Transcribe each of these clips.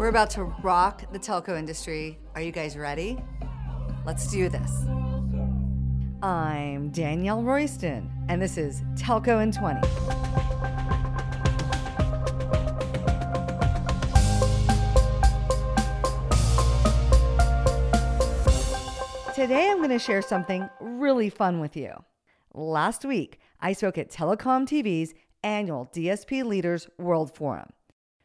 We're about to rock the telco industry. Are you guys ready? Let's do this. I'm Danielle Royston, and this is Telco in 20. Today, I'm going to share something really fun with you. Last week, I spoke at Telecom TV's annual DSP Leaders World Forum.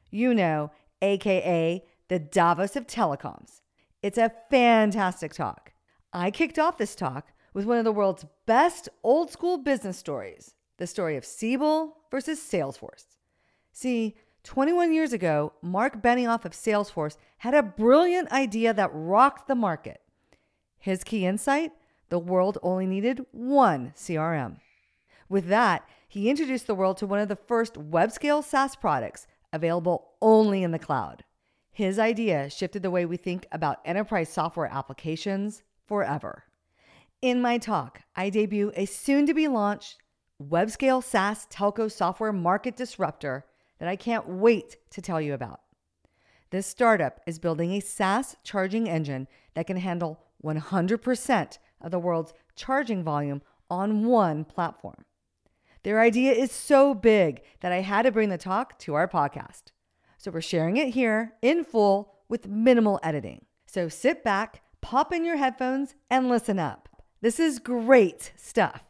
You know, AKA the Davos of telecoms. It's a fantastic talk. I kicked off this talk with one of the world's best old school business stories the story of Siebel versus Salesforce. See, 21 years ago, Marc Benioff of Salesforce had a brilliant idea that rocked the market. His key insight the world only needed one CRM. With that, he introduced the world to one of the first web scale SaaS products available only in the cloud. His idea shifted the way we think about enterprise software applications forever. In my talk, I debut a soon to be launched web scale SaaS telco software market disruptor that I can't wait to tell you about. This startup is building a SaaS charging engine that can handle 100% of the world's charging volume on one platform. Their idea is so big that I had to bring the talk to our podcast. So we're sharing it here in full with minimal editing. So sit back, pop in your headphones, and listen up. This is great stuff.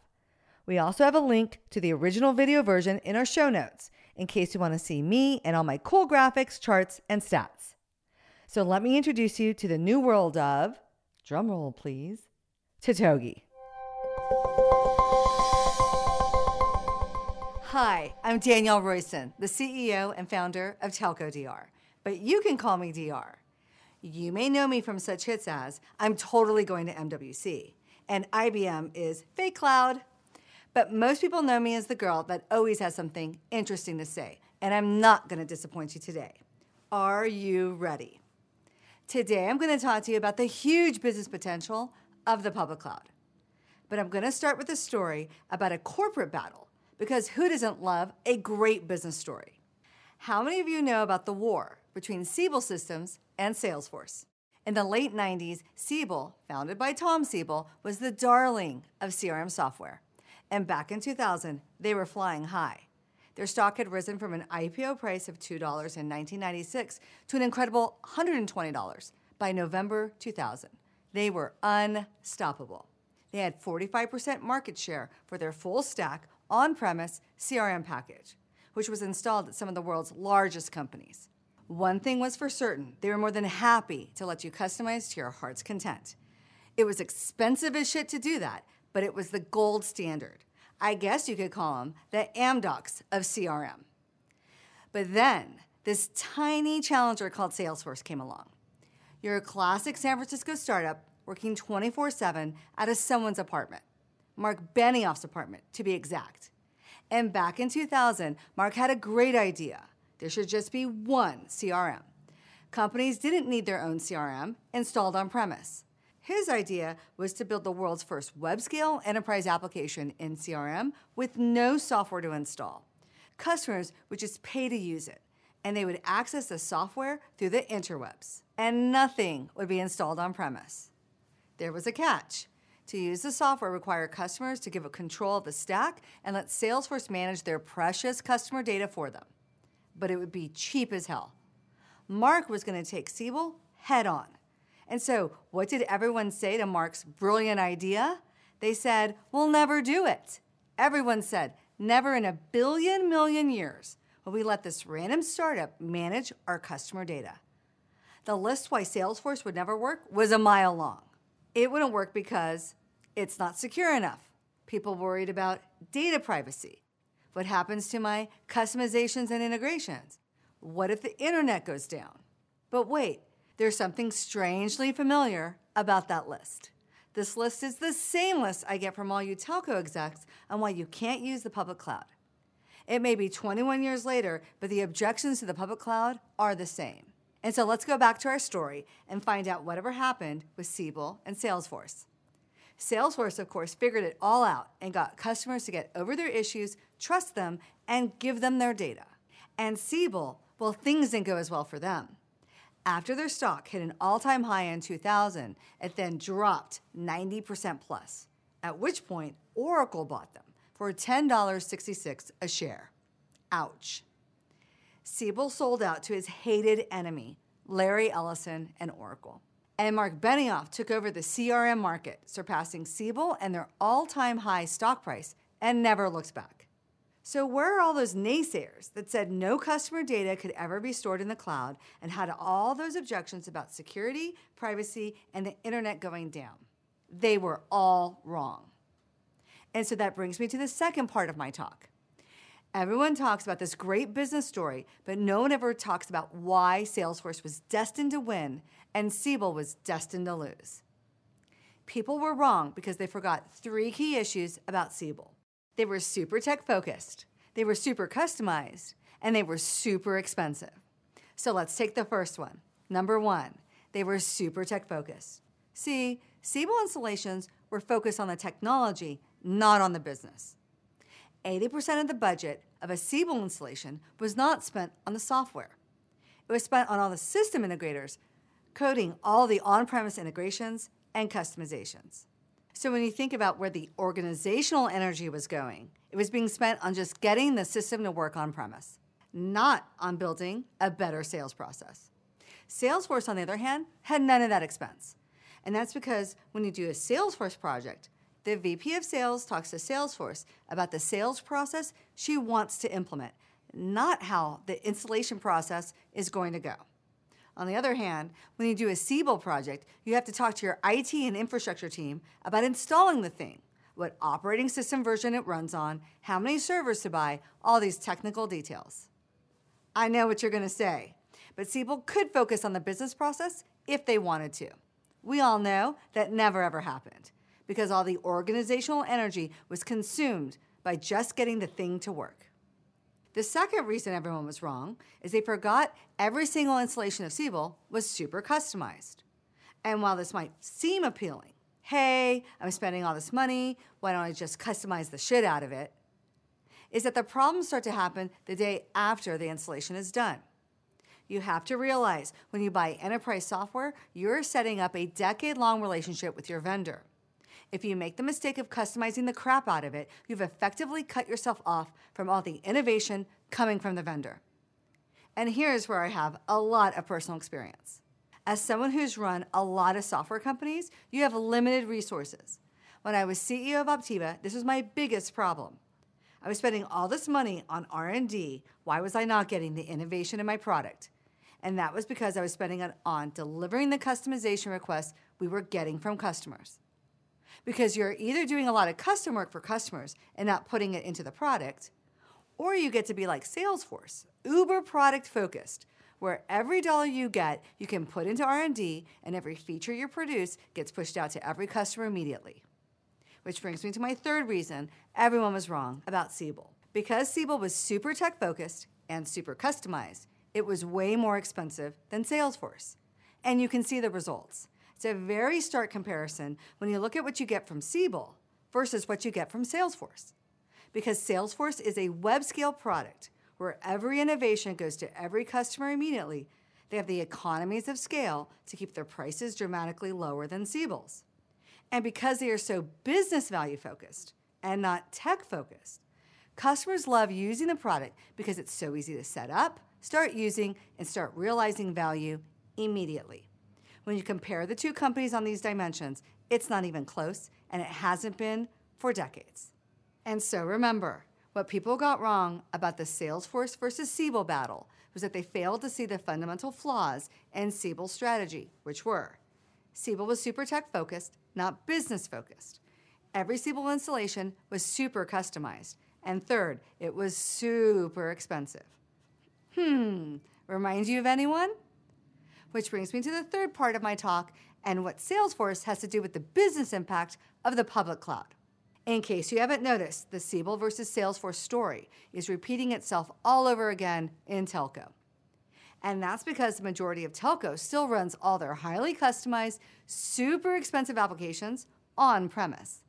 We also have a link to the original video version in our show notes in case you want to see me and all my cool graphics, charts, and stats. So let me introduce you to the new world of drumroll please, Totogi. Hi, I'm Danielle Royston, the CEO and founder of Telco DR, but you can call me DR. You may know me from such hits as I'm totally going to MWC and IBM is fake cloud. But most people know me as the girl that always has something interesting to say, and I'm not going to disappoint you today. Are you ready? Today, I'm going to talk to you about the huge business potential of the public cloud. But I'm going to start with a story about a corporate battle because who doesn't love a great business story? How many of you know about the war between Siebel Systems and Salesforce? In the late 90s, Siebel, founded by Tom Siebel, was the darling of CRM software. And back in 2000, they were flying high. Their stock had risen from an IPO price of $2 in 1996 to an incredible $120 by November 2000. They were unstoppable. They had 45% market share for their full stack on premise CRM package, which was installed at some of the world's largest companies. One thing was for certain they were more than happy to let you customize to your heart's content. It was expensive as shit to do that, but it was the gold standard. I guess you could call them the Amdocs of CRM. But then this tiny challenger called Salesforce came along. You're a classic San Francisco startup working 24 7 out of someone's apartment, Marc Benioff's apartment to be exact. And back in 2000, Marc had a great idea. There should just be one CRM. Companies didn't need their own CRM installed on premise. His idea was to build the world's first web scale enterprise application in CRM with no software to install. Customers would just pay to use it, and they would access the software through the interwebs, and nothing would be installed on premise. There was a catch. To use the software required customers to give up control of the stack and let Salesforce manage their precious customer data for them. But it would be cheap as hell. Marc was going to take Siebel head on and so, what did everyone say to Marc's brilliant idea? They said, We'll never do it. Everyone said, Never in a billion million years will we let this random startup manage our customer data. The list why Salesforce would never work was a mile long. It wouldn't work because it's not secure enough. People worried about data privacy. What happens to my customizations and integrations? What if the internet goes down? But wait, there's something strangely familiar about that list. This list is the same list I get from all you telco execs on why you can't use the public cloud. It may be 21 years later, but the objections to the public cloud are the same. And so let's go back to our story and find out whatever happened with Siebel and Salesforce. Salesforce, of course, figured it all out and got customers to get over their issues, trust them, and give them their data. And Siebel, well, things didn't go as well for them. After their stock hit an all time high in 2000, it then dropped 90% plus, at which point Oracle bought them for $10.66 a share. Ouch. Siebel sold out to his hated enemy, Larry Ellison and Oracle. And Marc Benioff took over the CRM market, surpassing Siebel and their all time high stock price, and never looked back. So, where are all those naysayers that said no customer data could ever be stored in the cloud and had all those objections about security, privacy, and the internet going down? They were all wrong. And so that brings me to the second part of my talk. Everyone talks about this great business story, but no one ever talks about why Salesforce was destined to win and Siebel was destined to lose. People were wrong because they forgot three key issues about Siebel. They were super tech focused, they were super customized, and they were super expensive. So let's take the first one. Number one, they were super tech focused. See, Siebel installations were focused on the technology, not on the business. 80% of the budget of a Siebel installation was not spent on the software. It was spent on all the system integrators coding all the on premise integrations and customizations. So when you think about where the organizational energy was going, it was being spent on just getting the system to work on premise, not on building a better sales process. Salesforce, on the other hand, had none of that expense. And that's because when you do a Salesforce project, the VP of sales talks to Salesforce about the sales process she wants to implement, not how the installation process is going to go. On the other hand, when you do a Siebel project, you have to talk to your IT and infrastructure team about installing the thing, what operating system version it runs on, how many servers to buy, all these technical details. I know what you're going to say, but Siebel could focus on the business process if they wanted to. We all know that never ever happened because all the organizational energy was consumed by just getting the thing to work. The second reason everyone was wrong is they forgot every single installation of Siebel was super customized. And while this might seem appealing, hey, I'm spending all this money, why don't I just customize the shit out of it? Is that the problems start to happen the day after the installation is done. You have to realize when you buy enterprise software, you're setting up a decade long relationship with your vendor. If you make the mistake of customizing the crap out of it, you've effectively cut yourself off from all the innovation coming from the vendor. And here's where I have a lot of personal experience. As someone who's run a lot of software companies, you have limited resources. When I was CEO of Optiva, this was my biggest problem. I was spending all this money on R&D. Why was I not getting the innovation in my product? And that was because I was spending it on delivering the customization requests we were getting from customers because you're either doing a lot of custom work for customers and not putting it into the product, or you get to be like Salesforce, uber product focused, where every dollar you get, you can put into R&D and every feature you produce gets pushed out to every customer immediately. Which brings me to my third reason everyone was wrong about Siebel. Because Siebel was super tech focused and super customized, it was way more expensive than Salesforce. And you can see the results. It's a very stark comparison when you look at what you get from Siebel versus what you get from Salesforce. Because Salesforce is a web scale product where every innovation goes to every customer immediately, they have the economies of scale to keep their prices dramatically lower than Siebel's. And because they are so business value focused and not tech focused, customers love using the product because it's so easy to set up, start using, and start realizing value immediately. When you compare the two companies on these dimensions, it's not even close, and it hasn't been for decades. And so remember, what people got wrong about the Salesforce versus Siebel battle was that they failed to see the fundamental flaws in Siebel's strategy, which were Siebel was super tech focused, not business focused. Every Siebel installation was super customized. And third, it was super expensive. Hmm, reminds you of anyone? Which brings me to the third part of my talk and what Salesforce has to do with the business impact of the public cloud. In case you haven't noticed, the Siebel versus Salesforce story is repeating itself all over again in telco. And that's because the majority of telco still runs all their highly customized, super expensive applications on premise.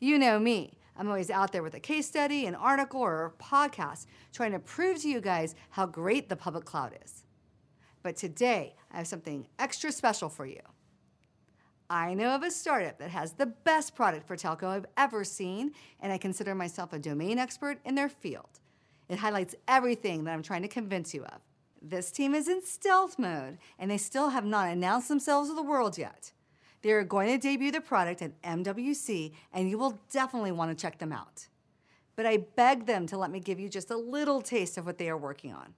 You know me, I'm always out there with a case study, an article, or a podcast trying to prove to you guys how great the public cloud is. But today, I have something extra special for you. I know of a startup that has the best product for telco I've ever seen, and I consider myself a domain expert in their field. It highlights everything that I'm trying to convince you of. This team is in stealth mode, and they still have not announced themselves to the world yet. They are going to debut the product at MWC, and you will definitely want to check them out. But I beg them to let me give you just a little taste of what they are working on.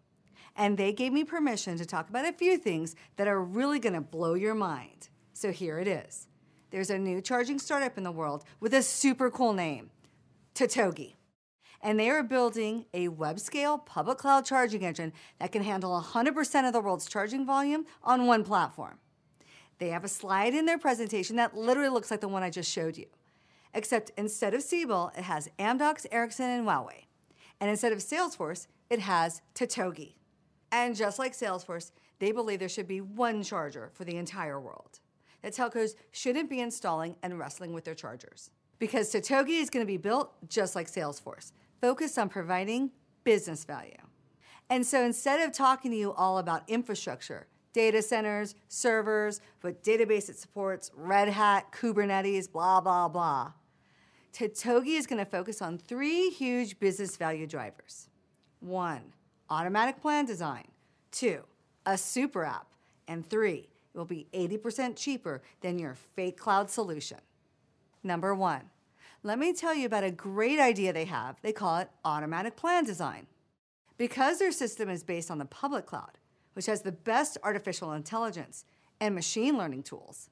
And they gave me permission to talk about a few things that are really going to blow your mind. So here it is. There's a new charging startup in the world with a super cool name Totogi. And they are building a web scale public cloud charging engine that can handle 100% of the world's charging volume on one platform. They have a slide in their presentation that literally looks like the one I just showed you. Except instead of Siebel, it has Amdocs, Ericsson, and Huawei. And instead of Salesforce, it has Totogi. And just like Salesforce, they believe there should be one charger for the entire world that telcos shouldn't be installing and wrestling with their chargers. Because Totogi is going to be built just like Salesforce, focused on providing business value. And so instead of talking to you all about infrastructure, data centers, servers, what database it supports, Red Hat, Kubernetes, blah, blah, blah, Totogi is going to focus on three huge business value drivers. One, automatic plan design. Two, a super app. And three, it will be 80% cheaper than your fake cloud solution. Number one, let me tell you about a great idea they have. They call it automatic plan design. Because their system is based on the public cloud, which has the best artificial intelligence and machine learning tools,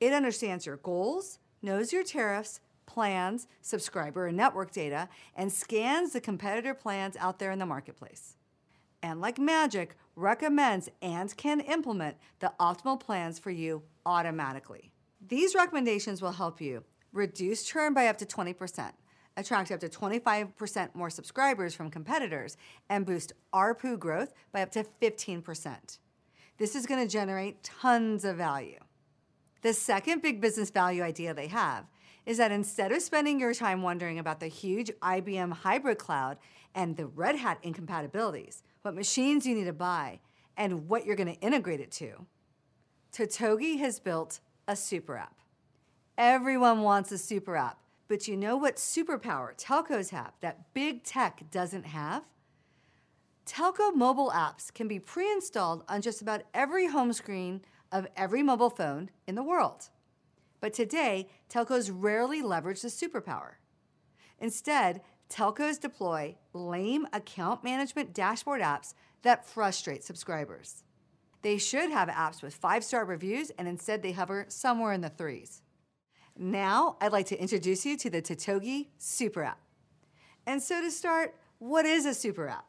it understands your goals, knows your tariffs, plans, subscriber and network data, and scans the competitor plans out there in the marketplace and like magic, recommends and can implement the optimal plans for you automatically. These recommendations will help you reduce churn by up to 20%, attract up to 25% more subscribers from competitors, and boost ARPU growth by up to 15%. This is going to generate tons of value. The second big business value idea they have is that instead of spending your time wondering about the huge IBM hybrid cloud and the Red Hat incompatibilities, what machines you need to buy, and what you're going to integrate it to. Totogi has built a super app. Everyone wants a super app, but you know what superpower telcos have that big tech doesn't have? Telco mobile apps can be pre installed on just about every home screen of every mobile phone in the world. But today, telcos rarely leverage the superpower. Instead, telcos deploy lame account management dashboard apps that frustrate subscribers. They should have apps with five star reviews, and instead they hover somewhere in the threes. Now, I'd like to introduce you to the Totogi Super App. And so, to start, what is a super app?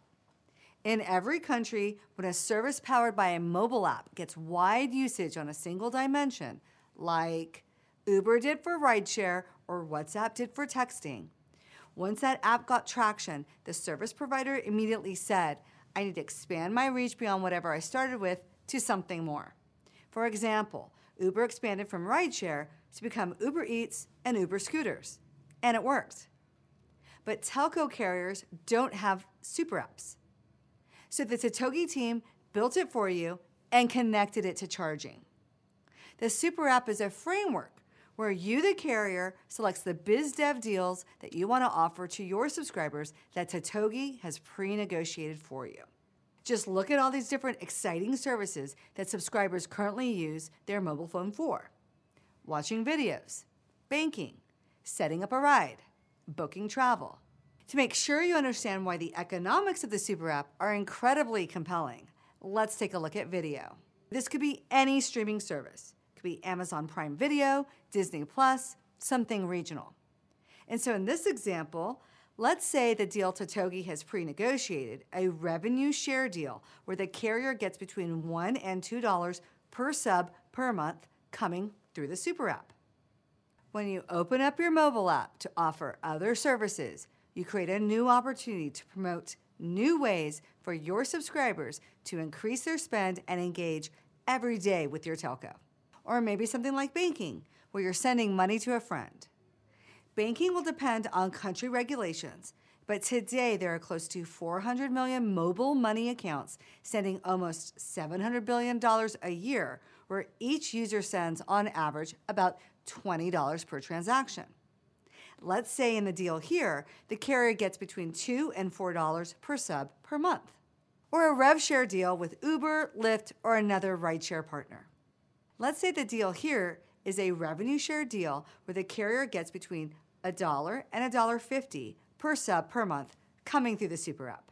In every country, when a service powered by a mobile app gets wide usage on a single dimension, like Uber did for rideshare or WhatsApp did for texting, once that app got traction, the service provider immediately said, I need to expand my reach beyond whatever I started with to something more. For example, Uber expanded from rideshare to become Uber Eats and Uber Scooters, and it worked. But telco carriers don't have super apps. So the Totogi team built it for you and connected it to charging. The super app is a framework where you, the carrier, selects the biz dev deals that you want to offer to your subscribers that Totogi has pre negotiated for you. Just look at all these different exciting services that subscribers currently use their mobile phone for watching videos, banking, setting up a ride, booking travel. To make sure you understand why the economics of the super app are incredibly compelling, let's take a look at video. This could be any streaming service could be Amazon Prime Video, Disney Plus, something regional. And so in this example, let's say the deal Totogi has pre negotiated a revenue share deal where the carrier gets between $1 and $2 per sub per month coming through the super app. When you open up your mobile app to offer other services, you create a new opportunity to promote new ways for your subscribers to increase their spend and engage every day with your telco. Or maybe something like banking, where you're sending money to a friend. Banking will depend on country regulations, But today, there are close to 400 million mobile money accounts sending almost $700 billion a year, where each user sends, on average, about $20 per transaction. Let's say in the deal here, the carrier gets between 2 and $4 per sub per month. Or a rev share deal with Uber, Lyft, or another rideshare partner. Let's say the deal here is a revenue share deal where the carrier gets between a dollar and a dollar fifty per sub per month coming through the super app.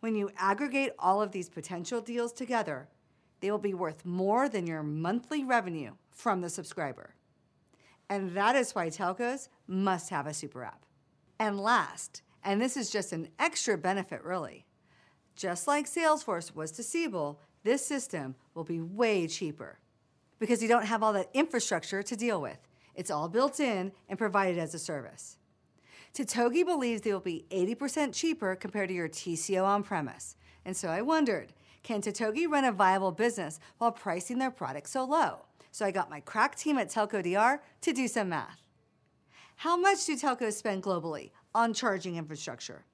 When you aggregate all of these potential deals together, they will be worth more than your monthly revenue from the subscriber. And that is why telcos must have a super app. And last, and this is just an extra benefit really, just like Salesforce was to Siebel, this system will be way cheaper because you don't have all that infrastructure to deal with. It's all built in and provided as a service. Totogi believes they will be 80% cheaper compared to your TCO on premise. And so I wondered can Totogi run a viable business while pricing their product so low? So I got my crack team at Telco DR to do some math. How much do telcos spend globally on charging infrastructure?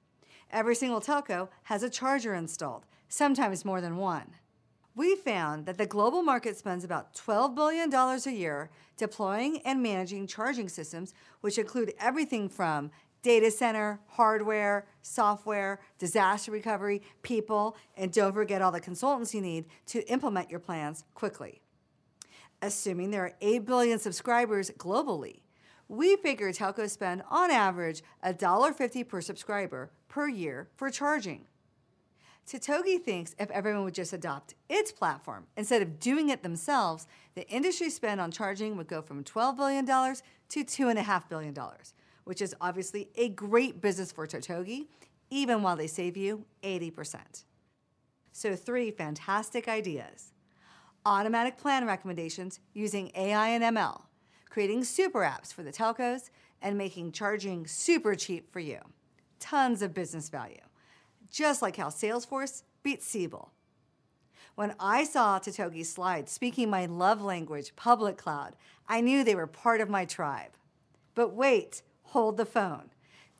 Every single telco has a charger installed, sometimes more than one. We found that the global market spends about $12 billion a year deploying and managing charging systems, which include everything from data center, hardware, software, disaster recovery, people, and don't forget all the consultants you need to implement your plans quickly. Assuming there are 8 billion subscribers globally, we figure telcos spend on average $1.50 per subscriber per year for charging. Totogi thinks if everyone would just adopt its platform instead of doing it themselves, the industry spend on charging would go from $12 billion to $2.5 billion, which is obviously a great business for Totogi, even while they save you 80%. So, three fantastic ideas automatic plan recommendations using AI and ML, creating super apps for the telcos, and making charging super cheap for you. Tons of business value, just like how Salesforce beats Siebel. When I saw Totogi's slide speaking my love language, public cloud, I knew they were part of my tribe. But wait, hold the phone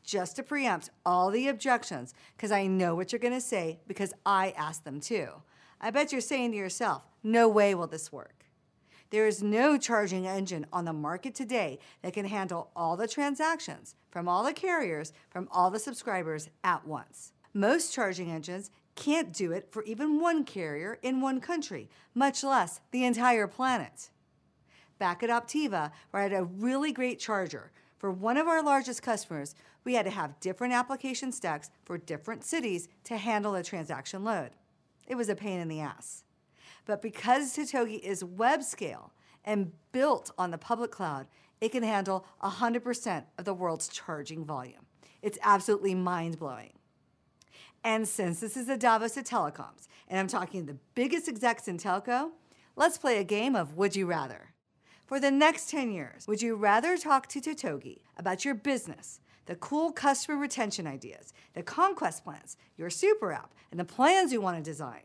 just to preempt all the objections because I know what you're going to say because I asked them too. I bet you're saying to yourself, no way will this work. There is no charging engine on the market today that can handle all the transactions from all the carriers, from all the subscribers at once. Most charging engines can't do it for even one carrier in one country, much less the entire planet. Back at Optiva, where I had a really great charger for one of our largest customers, we had to have different application stacks for different cities to handle the transaction load. It was a pain in the ass. But because Totogi is web scale and built on the public cloud, it can handle 100% of the world's charging volume. It's absolutely mind blowing. And since this is the Davos of telecoms, and I'm talking the biggest execs in telco, let's play a game of Would You Rather. For the next 10 years, would you rather talk to Totogi about your business, the cool customer retention ideas, the conquest plans, your super app, and the plans you want to design?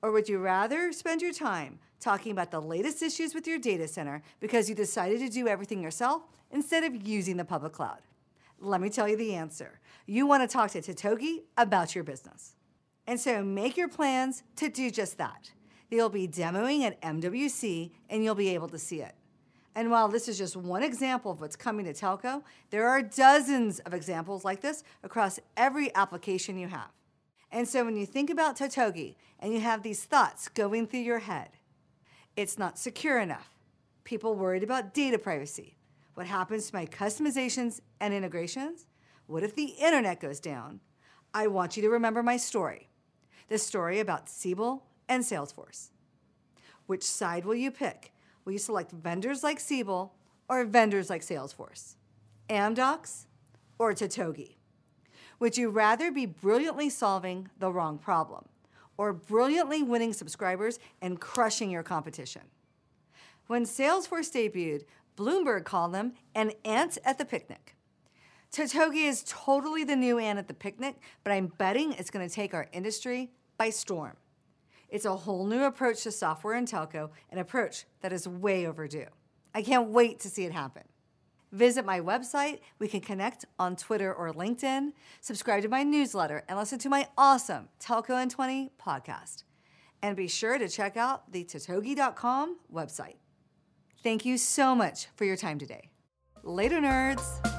Or would you rather spend your time talking about the latest issues with your data center because you decided to do everything yourself instead of using the public cloud? Let me tell you the answer. You want to talk to Totogi about your business. And so make your plans to do just that. They'll be demoing at MWC and you'll be able to see it. And while this is just one example of what's coming to telco, there are dozens of examples like this across every application you have. And so when you think about Totogi and you have these thoughts going through your head, it's not secure enough. People worried about data privacy. What happens to my customizations and integrations? What if the internet goes down? I want you to remember my story the story about Siebel and Salesforce. Which side will you pick? Will you select vendors like Siebel or vendors like Salesforce? Amdocs or Totogi? Would you rather be brilliantly solving the wrong problem or brilliantly winning subscribers and crushing your competition? When Salesforce debuted, Bloomberg called them an ant at the picnic. Totogi is totally the new ant at the picnic, but I'm betting it's going to take our industry by storm. It's a whole new approach to software and telco, an approach that is way overdue. I can't wait to see it happen. Visit my website. We can connect on Twitter or LinkedIn. Subscribe to my newsletter and listen to my awesome Telco in 20 podcast. And be sure to check out the totogi.com website. Thank you so much for your time today. Later, nerds.